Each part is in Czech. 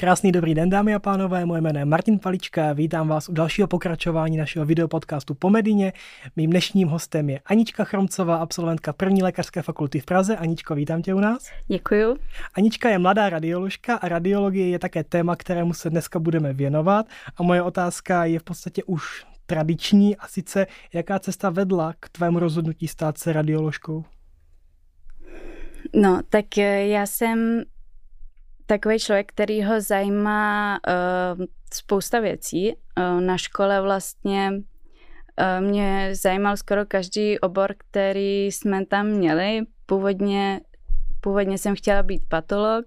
Krásný dobrý den, dámy a pánové, moje jméno je Martin Palička, vítám vás u dalšího pokračování našeho videopodcastu po Medině. Mým dnešním hostem je Anička Chromcová, absolventka první lékařské fakulty v Praze. Aničko, vítám tě u nás. Děkuju. Anička je mladá radioložka a radiologie je také téma, kterému se dneska budeme věnovat. A moje otázka je v podstatě už tradiční a sice jaká cesta vedla k tvému rozhodnutí stát se radioložkou? No, tak eh, já jsem takový člověk, který ho zajímá uh, spousta věcí. Uh, na škole vlastně uh, mě zajímal skoro každý obor, který jsme tam měli. Původně, původně jsem chtěla být patolog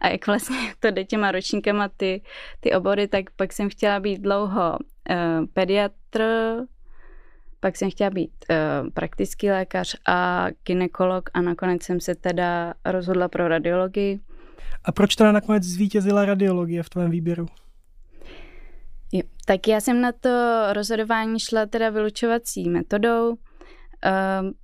a jak vlastně to jde těma ročníkama ty, ty obory, tak pak jsem chtěla být dlouho uh, pediatr, pak jsem chtěla být uh, praktický lékař a ginekolog a nakonec jsem se teda rozhodla pro radiologii. A proč teda nakonec zvítězila radiologie v tvém výběru? Jo, tak já jsem na to rozhodování šla teda vylučovací metodou, uh,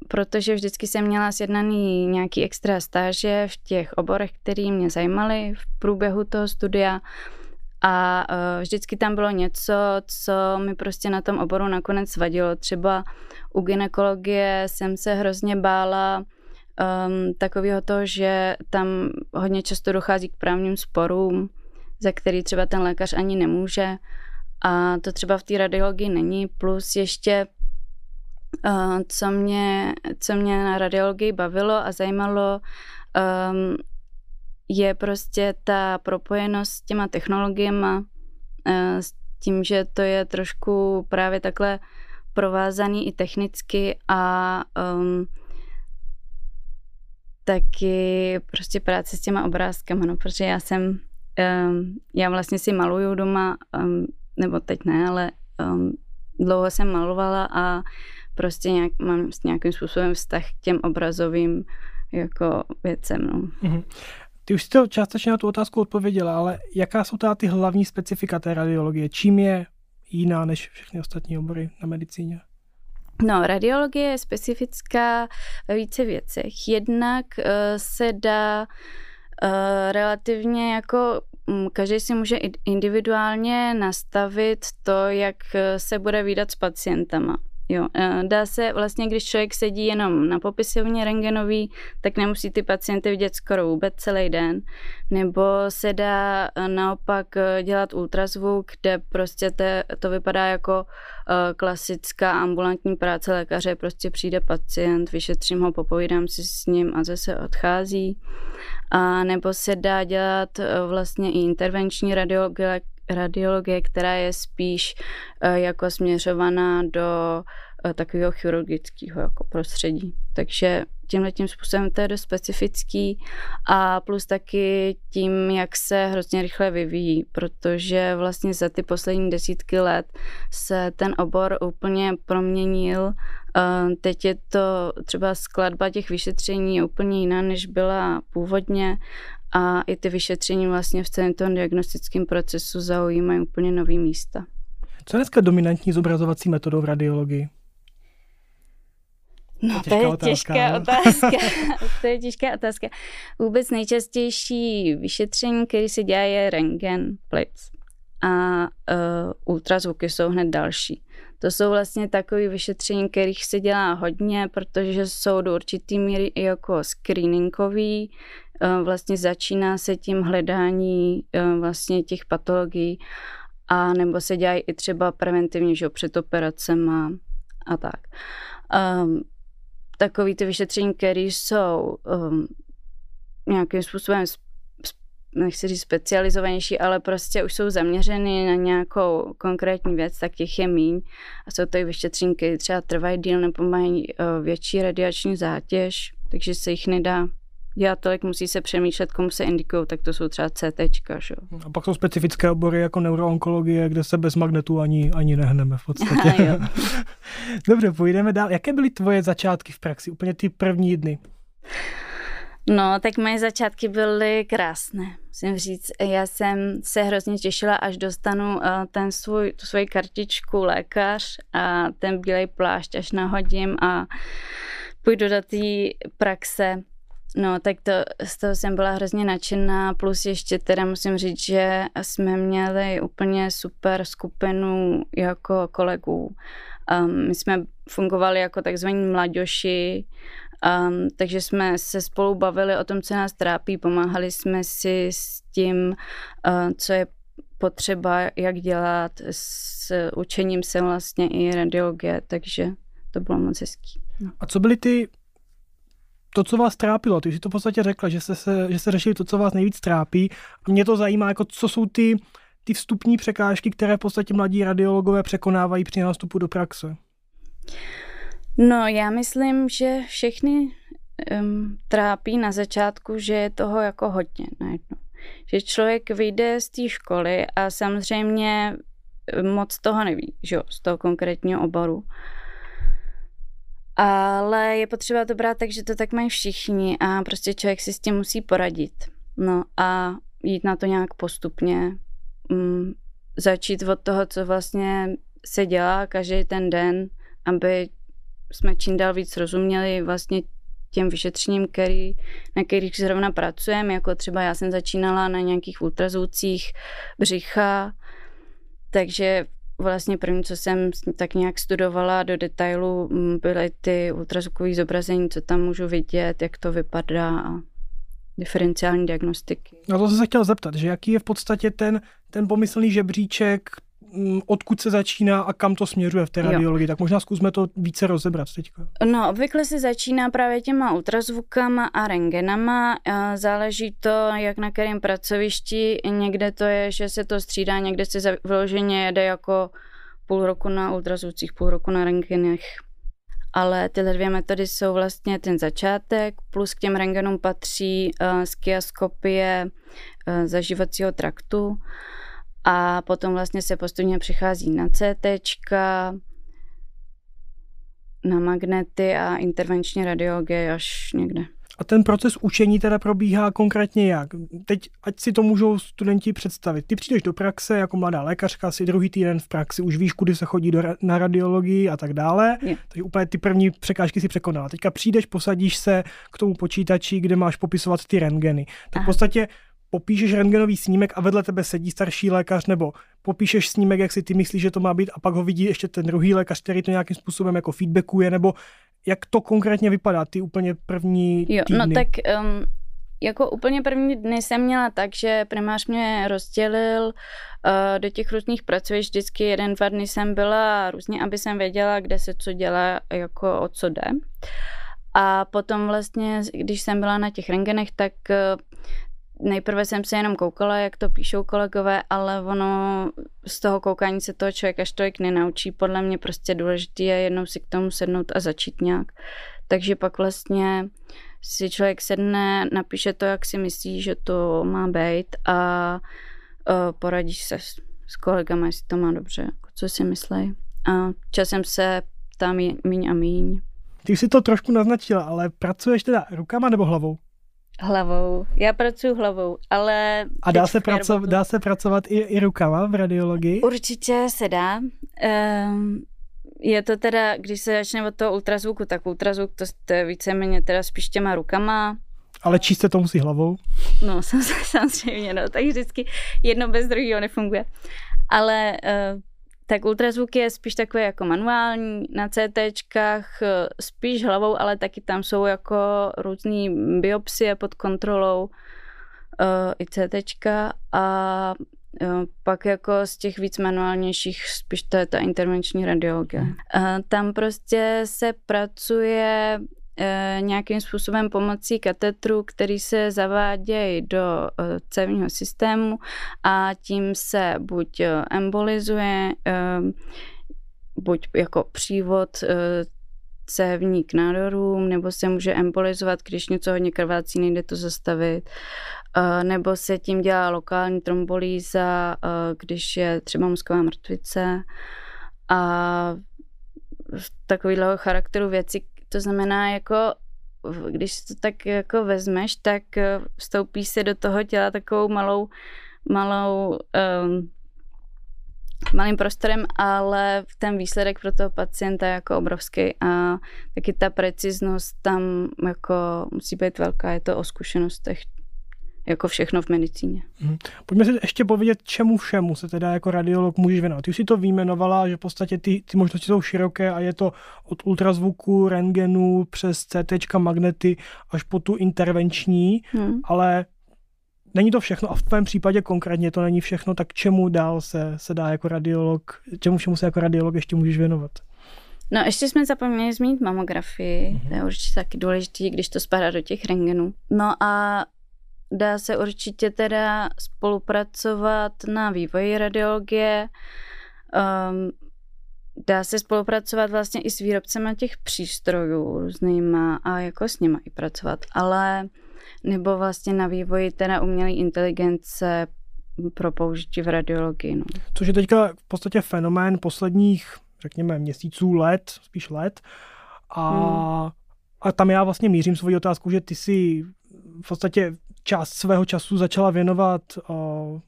protože vždycky jsem měla sjednaný nějaký extra stáže v těch oborech, které mě zajímaly v průběhu toho studia a uh, vždycky tam bylo něco, co mi prostě na tom oboru nakonec vadilo. Třeba u ginekologie jsem se hrozně bála um, takového to, že tam hodně často dochází k právním sporům, za který třeba ten lékař ani nemůže. A to třeba v té radiologii není. Plus ještě, uh, co, mě, co mě na radiologii bavilo a zajímalo, um, je prostě ta propojenost s těma technologiemi, uh, s tím, že to je trošku právě takhle provázaný i technicky a um, taky prostě práce s těma obrázkama, no, protože já jsem, um, já vlastně si maluju doma, um, nebo teď ne, ale um, dlouho jsem malovala a prostě nějak, mám s nějakým způsobem vztah k těm obrazovým jako věcem, no. Mm-hmm. Ty už jsi to částečně na tu otázku odpověděla, ale jaká jsou teda ty hlavní specifika té radiologie? Čím je jiná než všechny ostatní obory na medicíně? No, radiologie je specifická ve více věcech. Jednak uh, se dá uh, relativně jako um, každý si může individuálně nastavit to, jak eh, se bude výdat s pacientama. Jo, eh, dá se vlastně, když člověk sedí jenom na popisovně rengenový, tak nemusí ty pacienty vidět skoro vůbec celý den. Nebo se dá eh, naopak eh, dělat ultrazvuk, kde prostě te, to vypadá jako klasická ambulantní práce lékaře. Prostě přijde pacient, vyšetřím ho, popovídám si s ním a zase odchází. A nebo se dá dělat vlastně i intervenční radiologie, radiologie, která je spíš eh, jako směřovaná do eh, takového chirurgického jako prostředí. Takže tímhle tím způsobem to je dost specifický a plus taky tím, jak se hrozně rychle vyvíjí, protože vlastně za ty poslední desítky let se ten obor úplně proměnil. Eh, teď je to třeba skladba těch vyšetření úplně jiná, než byla původně a i ty vyšetření vlastně v celém tom diagnostickém procesu zaujímají úplně nový místa. Co je dneska dominantní zobrazovací metodou v radiologii? No, to je otázka, těžká no. otázka. to je těžká otázka. Vůbec nejčastější vyšetření, který se dělá, je rengen plic. A uh, ultrazvuky jsou hned další. To jsou vlastně takové vyšetření, kterých se dělá hodně, protože jsou do určitý míry i jako screeningový, vlastně začíná se tím hledání eh, vlastně těch patologií a nebo se dělají i třeba preventivně, že před operacem a, tak. Um, takový ty vyšetření, které jsou um, nějakým způsobem nechci říct specializovanější, ale prostě už jsou zaměřeny na nějakou konkrétní věc, tak těch je míň. A jsou to i vyšetření, které třeba trvají díl nebo mají uh, větší radiační zátěž, takže se jich nedá dělat tolik, musí se přemýšlet, komu se indikují, tak to jsou třeba CT. Že? A pak jsou specifické obory jako neuroonkologie, kde se bez magnetu ani, ani nehneme v podstatě. Dobře, půjdeme dál. Jaké byly tvoje začátky v praxi, úplně ty první dny? No, tak moje začátky byly krásné, musím říct. Já jsem se hrozně těšila, až dostanu uh, ten svůj, tu svoji kartičku lékař a ten bílej plášť, až nahodím a půjdu do té praxe No, tak to, z toho jsem byla hrozně nadšená, plus ještě teda musím říct, že jsme měli úplně super skupinu jako kolegů. Um, my jsme fungovali jako takzvaní mladoši, um, takže jsme se spolu bavili o tom, co nás trápí, pomáhali jsme si s tím, uh, co je potřeba, jak dělat s učením se vlastně i radiologie, takže to bylo moc hezký. A co byly ty to, co vás trápilo, ty jsi to v podstatě řekla, že jste, se, že jste řešili to, co vás nejvíc trápí. A mě to zajímá, jako co jsou ty, ty vstupní překážky, které v podstatě mladí radiologové překonávají při nástupu do praxe. No, já myslím, že všechny um, trápí na začátku, že je toho jako hodně najednou. Že člověk vyjde z té školy a samozřejmě moc toho neví, že jo, z toho konkrétního oboru. Ale je potřeba to brát tak, že to tak mají všichni a prostě člověk si s tím musí poradit. No a jít na to nějak postupně. Mm, začít od toho, co vlastně se dělá každý ten den, aby jsme čím dál víc rozuměli vlastně těm vyšetřením, který, na kterých zrovna pracujeme, jako třeba já jsem začínala na nějakých ultrazvucích břicha, takže vlastně první, co jsem tak nějak studovala do detailu, mm, byly ty ultrazvukové zobrazení, co tam můžu vidět, jak to vypadá a diferenciální diagnostiky. No to jsem se chtěl zeptat, že jaký je v podstatě ten, ten pomyslný žebříček, odkud se začíná a kam to směřuje v té radiologii, jo. tak možná zkusme to více rozebrat teďka. No, obvykle se začíná právě těma ultrazvukama a rengenama. Záleží to, jak na kterém pracovišti. Někde to je, že se to střídá, někde se vyloženě jede jako půl roku na ultrazvucích, půl roku na rengenech ale tyhle dvě metody jsou vlastně ten začátek, plus k těm rengenům patří uh, skioskopie uh, zažívacího traktu a potom vlastně se postupně přichází na CT, na magnety a intervenční radiologie až někde. A ten proces učení teda probíhá konkrétně jak? Teď, ať si to můžou studenti představit. Ty přijdeš do praxe jako mladá lékařka, si druhý týden v praxi, už víš, kudy se chodí do, na radiologii a tak dále. Je. Takže úplně ty první překážky si překonala. Teďka přijdeš, posadíš se k tomu počítači, kde máš popisovat ty rentgeny. Tak Aha. v podstatě popíšeš rentgenový snímek a vedle tebe sedí starší lékař, nebo popíšeš snímek, jak si ty myslíš, že to má být, a pak ho vidí ještě ten druhý lékař, který to nějakým způsobem jako feedbackuje, nebo jak to konkrétně vypadá, ty úplně první jo, týdny? No tak um, jako úplně první dny jsem měla tak, že primář mě rozdělil uh, do těch různých pracovišť. Vždycky jeden, dva dny jsem byla různě, aby jsem věděla, kde se co dělá, jako o co jde. A potom vlastně, když jsem byla na těch rengenech, tak uh, nejprve jsem se jenom koukala, jak to píšou kolegové, ale ono z toho koukání se toho člověk až tolik nenaučí. Podle mě prostě důležité je jednou si k tomu sednout a začít nějak. Takže pak vlastně si člověk sedne, napíše to, jak si myslí, že to má být a uh, poradíš se s, s kolegama, jestli to má dobře, jako co si myslí. A časem se tam míň a míň. Ty jsi to trošku naznačila, ale pracuješ teda rukama nebo hlavou? Hlavou. Já pracuji hlavou, ale... A dá se, praco- dá se pracovat i, i rukama v radiologii? Určitě se dá. Um, je to teda, když se začne od toho ultrazvuku, tak ultrazvuk to, to je víceméně teda spíš těma rukama. Ale číst se to musí hlavou? No, samozřejmě, no, tak vždycky jedno bez druhého nefunguje. Ale uh, tak ultrazvuk je spíš takový jako manuální, na CTčkách eh, spíš hlavou, ale taky tam jsou jako různé biopsie pod kontrolou uh, i CTčka a uh, pak jako z těch víc manuálnějších spíš to je ta intervenční radiologie. Uh, tam prostě se pracuje nějakým způsobem pomocí katetru, který se zavádějí do eh, cévního systému a tím se buď eh, embolizuje, buď jako přívod cévní k nádorům, nebo se může embolizovat, když něco hodně krvácí, nejde to zastavit, nebo se tím dělá lokální trombolýza, když je třeba mozková mrtvice. A takovýhle charakteru věci, to znamená, jako když to tak jako vezmeš, tak eh, vstoupí se do toho těla takovou malou, malou um, malým prostorem, ale ten výsledek pro toho pacienta je jako obrovský a taky ta preciznost tam jako musí být velká, je to o zkušenostech jako všechno v medicíně. Hmm. Pojďme si ještě povědět, čemu všemu se teda jako radiolog můžeš věnovat. Ty už si to vyjmenovala, že v podstatě ty, ty možnosti jsou široké a je to od ultrazvuku, rentgenu přes CT, magnety až po tu intervenční, hmm. ale není to všechno a v tvém případě konkrétně to není všechno, tak čemu dál se, se dá jako radiolog, čemu všemu se jako radiolog ještě můžeš věnovat? No ještě jsme zapomněli zmínit mamografii, mm-hmm. to je určitě taky důležitý, když to spadá do těch rengenů. No a dá se určitě teda spolupracovat na vývoji radiologie, um, dá se spolupracovat vlastně i s výrobcemi těch přístrojů různýma a jako s nimi i pracovat, ale nebo vlastně na vývoji teda umělé inteligence pro použití v radiologii. No. Což je teďka v podstatě fenomén posledních, řekněme, měsíců, let, spíš let. A, hmm. a tam já vlastně mířím svoji otázku, že ty si v podstatě část svého času začala věnovat uh,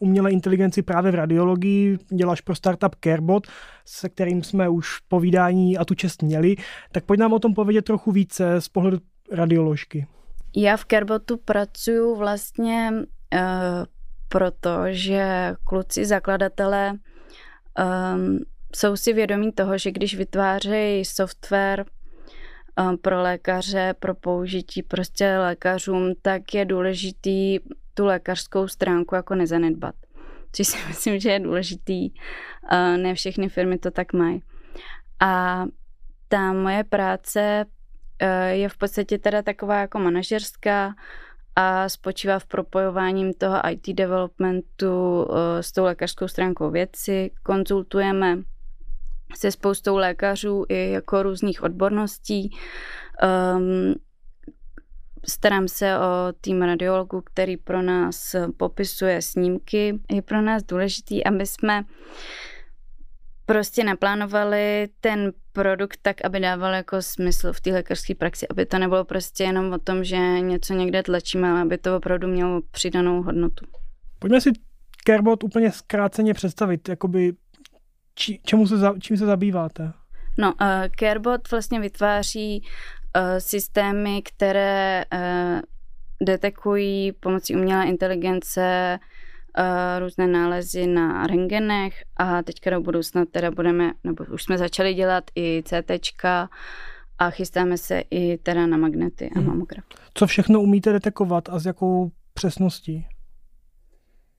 umělé inteligenci právě v radiologii, děláš pro startup Carebot, se kterým jsme už povídání a tu čest měli, tak pojď nám o tom povědět trochu více z pohledu radioložky. Já v Carebotu pracuji vlastně uh, proto, že kluci zakladatelé um, jsou si vědomí toho, že když vytvářejí software pro lékaře, pro použití prostě lékařům, tak je důležitý tu lékařskou stránku jako nezanedbat. Což si myslím, že je důležitý. Ne všechny firmy to tak mají. A ta moje práce Eh, je v podstatě teda taková jako manažerská a spočívá v propojování toho IT developmentu eh, s tou lékařskou stránkou věci. Konzultujeme se spoustou lékařů i jako různých odborností. Um, starám se o tým radiologů, který pro nás popisuje snímky. Je pro nás důležitý, aby jsme prostě naplánovali ten produkt tak, aby dával jako smysl v té lékařské praxi, aby to nebylo prostě jenom o tom, že něco někde tlačíme, ale aby to opravdu mělo přidanou hodnotu. Pojďme si Carebot úplně zkráceně představit, jakoby či, čemu se, za, čím se zabýváte? No, uh, Carebot vlastně vytváří uh, systémy, které uh, detekují pomocí umělé inteligence uh, různé nálezy na rengenech a teďka do budoucna teda budeme, nebo už jsme začali dělat i CT a chystáme se i teda na magnety a hmm. mamograf. Co všechno umíte detekovat a s jakou přesností?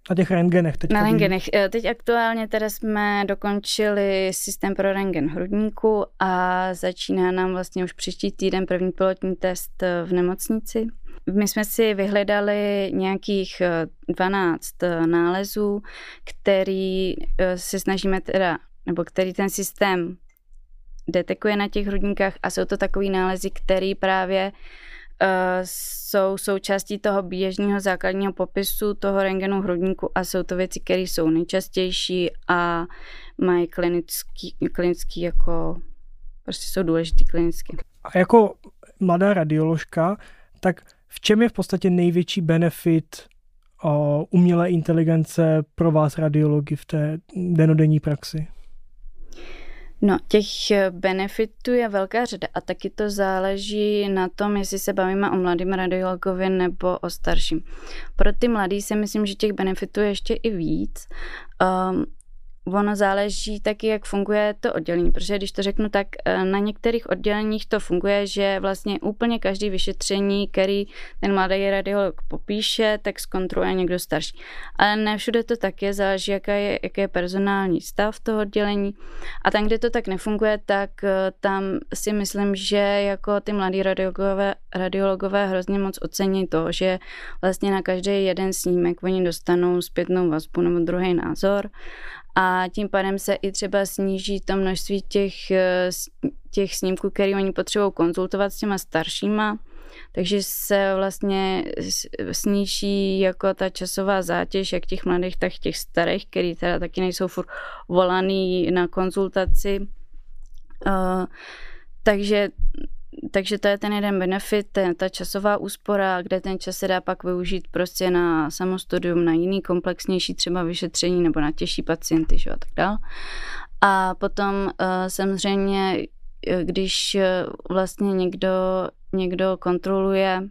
Na těch rengenech teď. Na rengenech. Eh, teď aktuálně teda jsme dokončili systém pro rengen hrudníku a začíná nám vlastně už příští týden první pilotní test v nemocnici. My jsme si vyhledali nějakých 12 eh, eh, nálezů, který eh, se snažíme teda, nebo který ten systém detekuje na těch hrudníkách a jsou to takový nálezy, který právě uh, jsou součástí toho běžného základního popisu toho rengenu hrudníku a jsou to věci, které jsou nejčastější a mají klinický, klinický jako, prostě jsou důležitý klinicky. A jako mladá radioložka, tak v čem je v podstatě největší benefit o umělé inteligence pro vás radiology v té denodenní praxi? No, těch benefitů je velká řada a taky to záleží na tom, jestli se bavíme o mladým radiologovi nebo o starším. Pro ty mladý si myslím, že těch benefitů je ještě i víc. Um, ono záleží taky, jak funguje to oddělení, protože když to řeknu tak, eh, na některých odděleních to funguje, že vlastně úplně každý vyšetření, který ten mladý radiolog popíše, tak zkontroluje někdo starší. Ale ne všude to tak je, záleží, jaká je, jaký je personální stav toho oddělení. A tam, kde to tak nefunguje, tak eh, tam si myslím, že jako ty mladí radiologové, radiologové hrozně moc ocení to, že vlastně na každý jeden snímek oni dostanou zpětnou vazbu nebo druhý názor a tím pádem se i třeba sníží to množství těch, eh, těch snímků, které oni potřebují konzultovat s těma staršíma, takže se vlastně sníží jako ta časová zátěž, jak těch mladých, tak těch starých, který teda taky nejsou furt volaný na konzultaci. Uh, takže takže to je ten jeden benefit, ten, ta časová úspora, kde ten čas se dá pak využít prostě na samostudium, na jiný komplexnější třeba vyšetření nebo na těžší pacienty že, a tak dále. A potom uh, samozřejmě, když vlastně někdo, někdo kontroluje,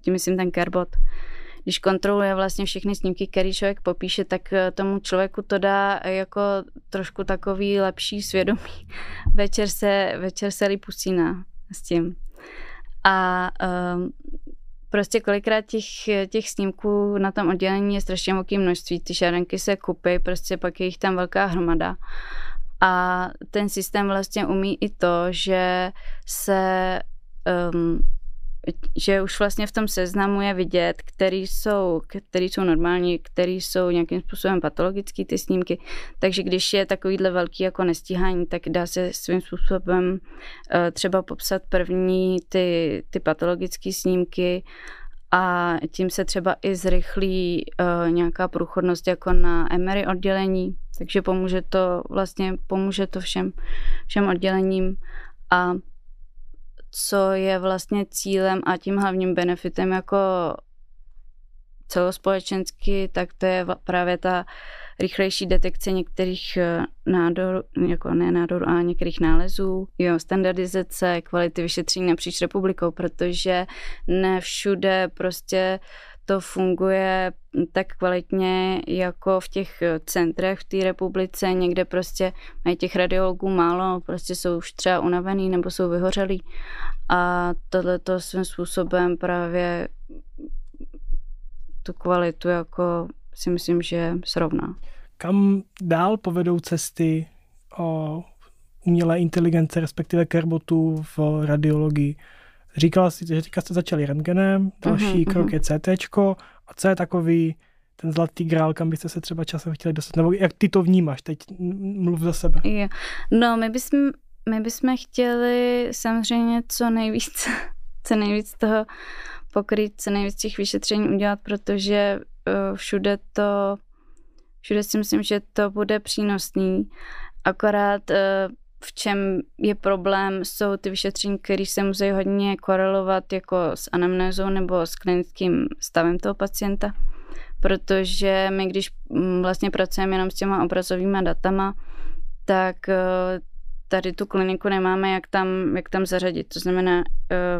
tím myslím ten Kerbot, když kontroluje vlastně všechny snímky, které člověk popíše, tak eh, tomu člověku to dá jako trošku takový lepší svědomí. Večer se, večer se lípusí na s tím. A um, prostě kolikrát těch, těch snímků na tom oddělení je strašně velké množství. Ty šarenky se kupy, prostě pak je jich tam velká hromada. A ten systém vlastně umí i to, že se um, že už vlastně v tom seznamu je vidět, který jsou, který jsou normální, který jsou nějakým způsobem patologický ty snímky. Takže když je takovýhle velký jako nestíhání, tak dá se svým způsobem uh, třeba popsat první ty, ty patologické snímky a tím se třeba i zrychlí uh, nějaká průchodnost jako na MRI oddělení, takže pomůže to vlastně, pomůže to všem, všem oddělením a co je vlastně cílem a tím hlavním benefitem jako celospolečensky, tak to je právě ta rychlejší detekce některých eh, nádorů, jako ne nádorů, ale některých nálezů, jo, standardizace, kvality vyšetření napříč republikou, protože ne všude prostě to funguje tak kvalitně jako v těch centrech v té republice. Někde prostě mají těch radiologů málo, prostě jsou už třeba unavený nebo jsou vyhořelí. A tohle to svým způsobem právě tu kvalitu jako si myslím, že srovná. Kam dál povedou cesty o umělé inteligence, respektive kerbotu v radiologii? Říkala si, že teďka jste začali rentgenem, další uh-huh, krok uh-huh. je CT, a co je takový ten zlatý grál, kam byste se třeba časem chtěli dostat? Nebo jak ty to vnímáš? Teď mluv za sebe. Jo. No, my bychom, my bychom chtěli samozřejmě co nejvíc, co nejvíc toho pokrýt, co nejvíc těch vyšetření udělat, protože uh, všude to, všude si myslím, že to bude přínosný. Akorát uh, v čem je problém, jsou ty vyšetření, které se musí hodně korelovat jako s anamnézou nebo s klinickým stavem toho pacienta, protože my, když mm, vlastně pracujeme jenom s těma obrazovými datama, tak eh, tady tu kliniku nemáme, jak tam, jak tam zařadit. To znamená, eh,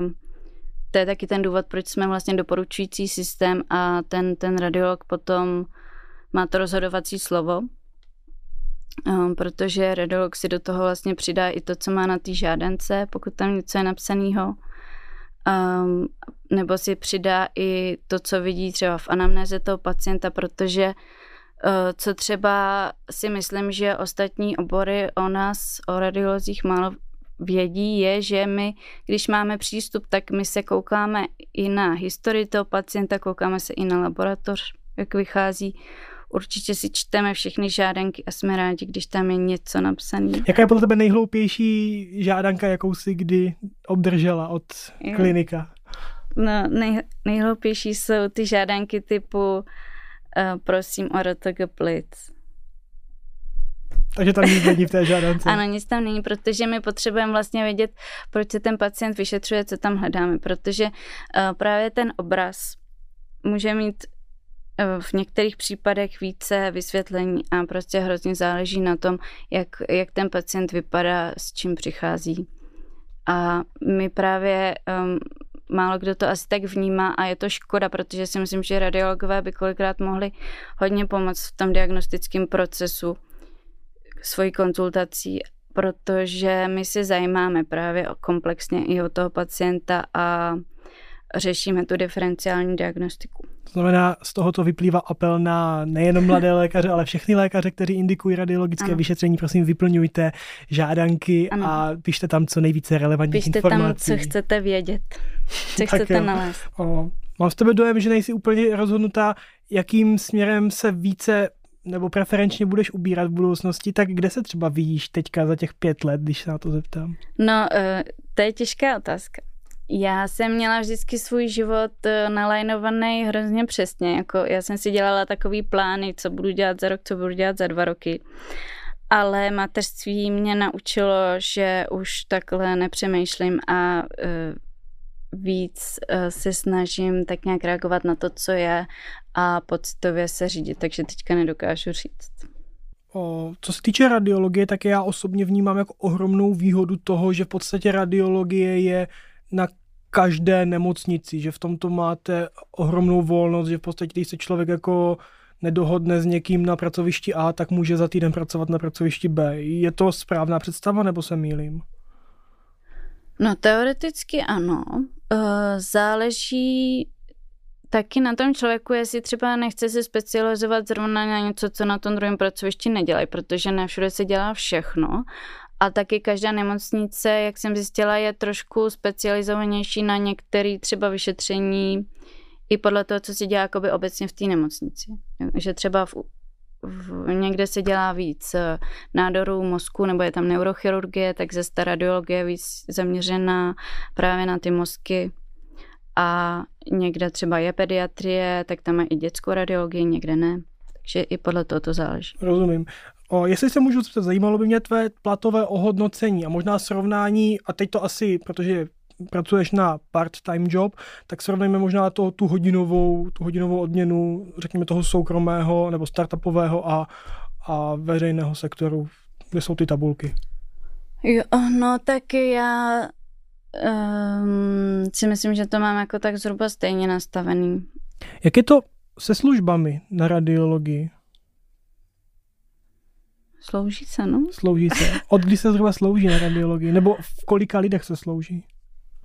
to je taky ten důvod, proč jsme vlastně doporučující systém a ten, ten radiolog potom má to rozhodovací slovo, um, protože radiolog si do toho vlastně přidá i to, co má na té žádance, pokud tam něco je napsaného. Um, nebo si přidá i to, co vidí třeba v anamnéze toho pacienta, protože uh, co třeba si myslím, že ostatní obory o nás, o radiolozích málo vědí, je, že my, když máme přístup, tak my se koukáme i na historii toho pacienta, koukáme se i na laboratoř, jak vychází určitě si čteme všechny žádanky a jsme rádi, když tam je něco napsané. Jaká je podle tebe nejhloupější žádanka, jakou jsi kdy obdržela od jo. klinika? No, nej, nejhloupější jsou ty žádanky typu uh, prosím o RTG plic. Takže tam nic není v té žádance. ano, nic tam není, protože my potřebujeme vlastně vědět, proč se ten pacient vyšetřuje, co tam hledáme, protože uh, právě ten obraz může mít v některých případech více vysvětlení a prostě hrozně záleží na tom, jak, jak ten pacient vypadá, s čím přichází. A my právě um, málo kdo to asi tak vnímá a je to škoda, protože si myslím, že radiologové by kolikrát mohli hodně pomoct v tom diagnostickém procesu svojí konzultací, protože my si zajímáme právě komplexně i o toho pacienta a řešíme tu diferenciální diagnostiku. To znamená, z tohoto vyplývá apel na nejenom mladé lékaře, ale všechny lékaře, kteří indikují radiologické ano. vyšetření. Prosím, vyplňujte žádanky ano. a pište tam co nejvíce relevantních pište informací. Pište tam, co chcete vědět, co chcete nalézt. O, mám z tebe dojem, že nejsi úplně rozhodnutá, jakým směrem se více nebo preferenčně budeš ubírat v budoucnosti, tak kde se třeba vidíš teďka za těch pět let, když se na to zeptám? No, eh, to je těžká otázka. Já jsem měla vždycky svůj život eh, nalajnovaný hrozně přesně. Jako já jsem si dělala takový plány, co budu dělat za rok, co budu dělat za dva roky. ale mateřství mě naučilo, že už takhle nepřemýšlím a uh, víc uh, se snažím tak nějak reagovat na to, co je a pocitově se řídit, takže teďka nedokážu říct. O, co se týče radiologie, tak já osobně vnímám jako ohromnou výhodu toho, že v podstatě radiologie je na každé nemocnici, že v tomto máte ohromnou volnost, že v podstatě, když se člověk jako nedohodne s někým na pracovišti A, tak může za týden pracovat na pracovišti B. Je to správná představa, nebo se mýlím? No teoreticky ano. Eh, záleží taky na tom člověku, jestli třeba nechce se specializovat zrovna na něco, co na tom druhém pracovišti nedělají, protože ne všude se dělá všechno. A taky každá nemocnice, jak jsem zjistila, je trošku specializovanější na některé třeba vyšetření i podle toho, co se dělá jakoby obecně v té nemocnici. Že třeba v, v, někde se dělá víc eh, nádorů mozku, nebo je tam neurochirurgie, tak ze radiologie je víc zaměřená právě na ty mozky. A někde třeba je pediatrie, tak tam je i dětskou radiologii, někde ne. Takže i podle toho to záleží. Rozumím. O, jestli se můžu zeptat, zajímalo by mě tvé platové ohodnocení a možná srovnání, a teď to asi, protože pracuješ na part-time job, tak srovnejme možná to, tu hodinovou, tu hodinovou odměnu, řekněme toho soukromého nebo startupového a, a veřejného sektoru, kde jsou ty tabulky. Jo, no tak já um, si myslím, že to mám jako tak zhruba stejně nastavený. Jak je to se službami na radiologii? Slouží se, no? Slouží se. Od kdy se zhruba slouží na radiologii? Nebo v kolika lidech se slouží?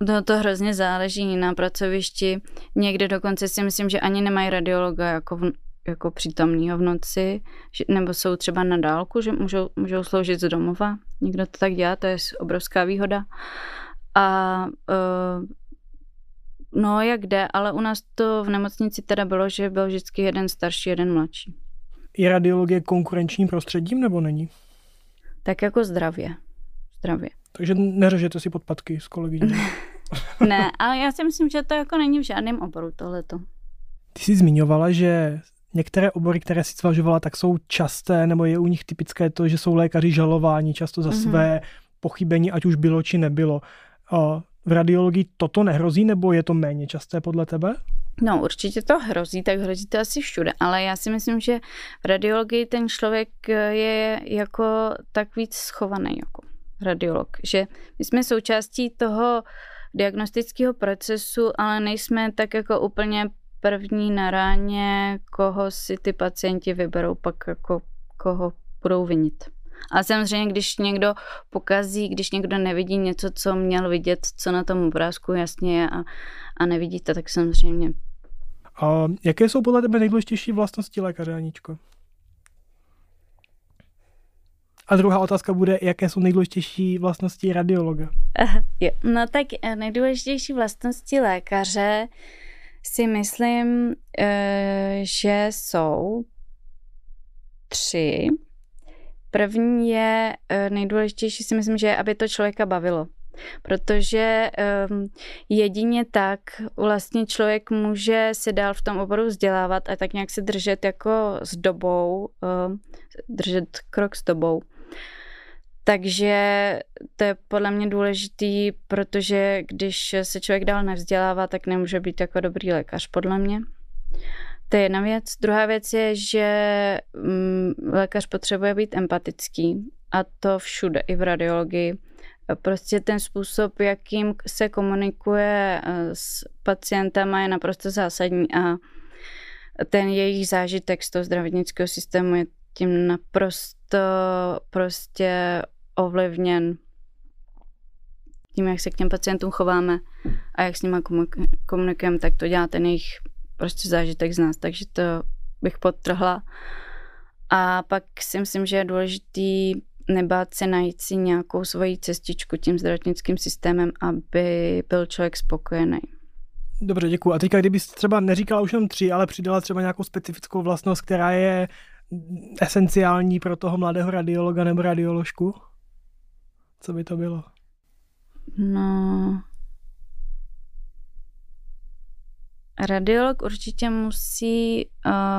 No to hrozně záleží na pracovišti. Někde dokonce si myslím, že ani nemají radiologa jako, v, jako přítomního v noci, že, nebo jsou třeba na dálku, že můžou, můžou sloužit z domova. Někdo to tak dělá, to je obrovská výhoda. A uh, no jak jde, ale u nás to v nemocnici teda bylo, že byl vždycky jeden starší, jeden mladší. Je radiologie konkurenčním prostředím nebo není? Tak jako zdravě. Zdravě. Takže neřežete si podpatky s kolegyní. ne, ale já si myslím, že to jako není v žádném oboru tohleto. Ty jsi zmiňovala, že některé obory, které si zvažovala, tak jsou časté, nebo je u nich typické to, že jsou lékaři žalováni často za mm-hmm. své pochybení, ať už bylo či nebylo. V radiologii toto nehrozí, nebo je to méně časté podle tebe? No, určitě to hrozí, tak hrozí to asi všude, ale já si myslím, že v radiologii ten člověk je jako tak víc schovaný jako radiolog, že my jsme součástí toho diagnostického procesu, ale nejsme tak jako úplně první na ráně, koho si ty pacienti vyberou, pak jako koho budou vinit. A samozřejmě, když někdo pokazí, když někdo nevidí něco, co měl vidět, co na tom obrázku jasně je a, a nevidí to, tak samozřejmě. A jaké jsou podle tebe nejdůležitější vlastnosti lékaře, Aničko? A druhá otázka bude, jaké jsou nejdůležitější vlastnosti radiologa? No tak eh, nejdůležitější vlastnosti lékaře si myslím, eh, že jsou tři. První je eh, nejdůležitější, si myslím, že aby to člověka bavilo. Protože um, jedině tak vlastně člověk může se dál v tom oboru vzdělávat a tak nějak se držet jako s dobou, um, držet krok s dobou. Takže to je podle mě důležitý, protože když se člověk dál nevzdělává, tak nemůže být jako dobrý lékař, podle mě. To je jedna věc. Druhá věc je, že mm, lékař potřebuje být empatický a to všude, i v radiologii. Prostě ten způsob, jakým se komunikuje eh, s pacientama, je naprosto zásadní a ten jejich zážitek z toho zdravotnického systému je tím naprosto prostě ovlivněn tím, jak se k těm pacientům chováme a jak s nimi komunikujeme, tak to dělá ten jejich prostě zážitek z nás, takže to bych podtrhla. A pak si myslím, že je důležitý nebát se najít si nějakou svoji cestičku tím zdravotnickým systémem, aby byl člověk spokojený. Dobře, děkuji. A teďka, kdybyste třeba neříkala už jenom tři, ale přidala třeba nějakou specifickou vlastnost, která je esenciální pro toho mladého radiologa nebo radioložku? Co by to bylo? No... Radiolog určitě musí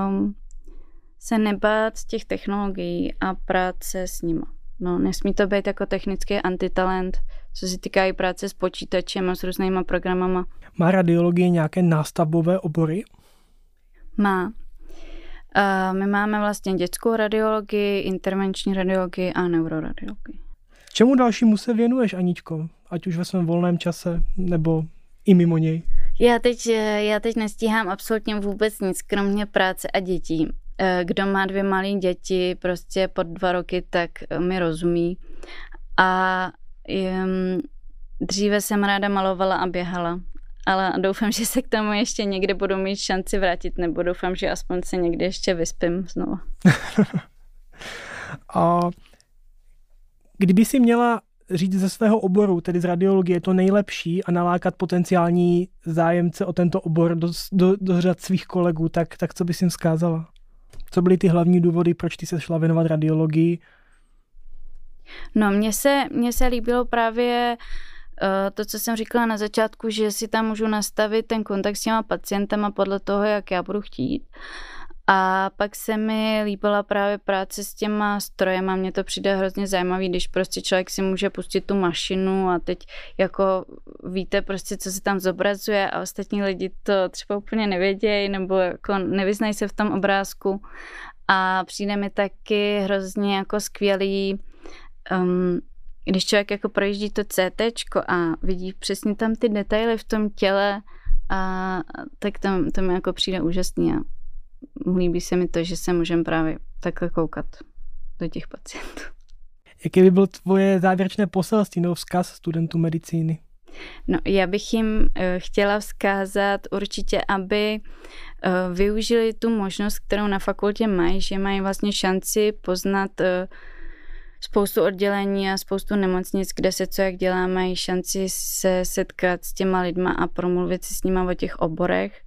um, se nebát z těch technologií a práce s nima. No, nesmí to být jako technický antitalent, co se týká i práce s počítačem a s různýma programama. Má radiologie nějaké nástavbové obory? Má. A my máme vlastně dětskou radiologii, intervenční radiologii a neuroradiologii. Čemu dalšímu se věnuješ, Aničko? Ať už ve svém volném čase, nebo i mimo něj? Já teď, já teď nestíhám absolutně vůbec nic, kromě práce a dětí. Eh, kdo má dvě malé děti, prostě pod dva roky, tak mi rozumí. A um, dříve jsem ráda malovala a běhala, ale doufám, že se k tomu ještě někdy budu mít šanci vrátit, nebo doufám, že aspoň se někdy ještě vyspím znovu. a kdyby si měla říct ze svého oboru, tedy z radiologie, to nejlepší a nalákat potenciální zájemce o tento obor do, do, do řad svých kolegů, tak, tak co bys jim vzkázala? Co byly ty hlavní důvody, proč ty se šla věnovat radiologii? No, mně se, mně se líbilo právě uh, to, co jsem říkala na začátku, že si tam můžu nastavit ten kontakt s těma pacientama podle toho, jak já budu chtít. A pak se mi líbila právě práce s těma strojem a mně to přijde hrozně zajímavý, když prostě člověk si může pustit tu mašinu a teď jako víte prostě, co se tam zobrazuje a ostatní lidi to třeba úplně nevědějí nebo jako nevyznají se v tom obrázku. A přijde mi taky hrozně jako skvělý um, když člověk jako projíždí to CT a vidí přesně tam ty detaily v tom těle, a, tak tam, to mi jako přijde úžasný a líbí se mi to, že se můžeme právě takhle koukat do těch pacientů. Jaké by bylo tvoje závěrečné poselství nebo vzkaz studentů medicíny? No, já bych jim eh, chtěla vzkázat určitě, aby eh, využili tu možnost, kterou na fakultě mají, že mají vlastně šanci poznat eh, spoustu oddělení a spoustu nemocnic, kde se co jak dělá, mají šanci se setkat s těma lidma a promluvit si s nima o těch oborech.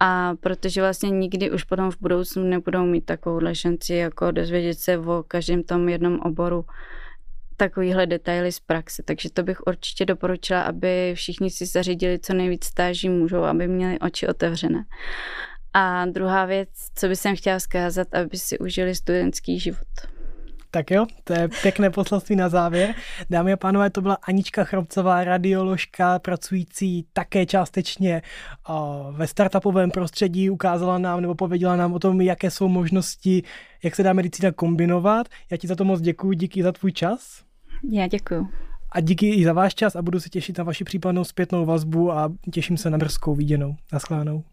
A protože vlastně nikdy už potom v budoucnu nebudou mít takovouhle šanci, jako dozvědět se o každém tom jednom oboru takovýhle detaily z praxe. Takže to bych určitě doporučila, aby všichni si zařídili co nejvíc stáží můžou, aby měli oči otevřené. A druhá věc, co bych chtěla vzkázat, aby si užili studentský život. Tak jo, to je pěkné poselství na závěr. Dámy a pánové, to byla Anička Chrobcová, radioložka, pracující také částečně ve startupovém prostředí, ukázala nám nebo pověděla nám o tom, jaké jsou možnosti, jak se dá medicína kombinovat. Já ti za to moc děkuji, díky za tvůj čas. Já děkuji. A díky i za váš čas a budu se těšit na vaši případnou zpětnou vazbu a těším se na brzkou viděnou. Naschledanou.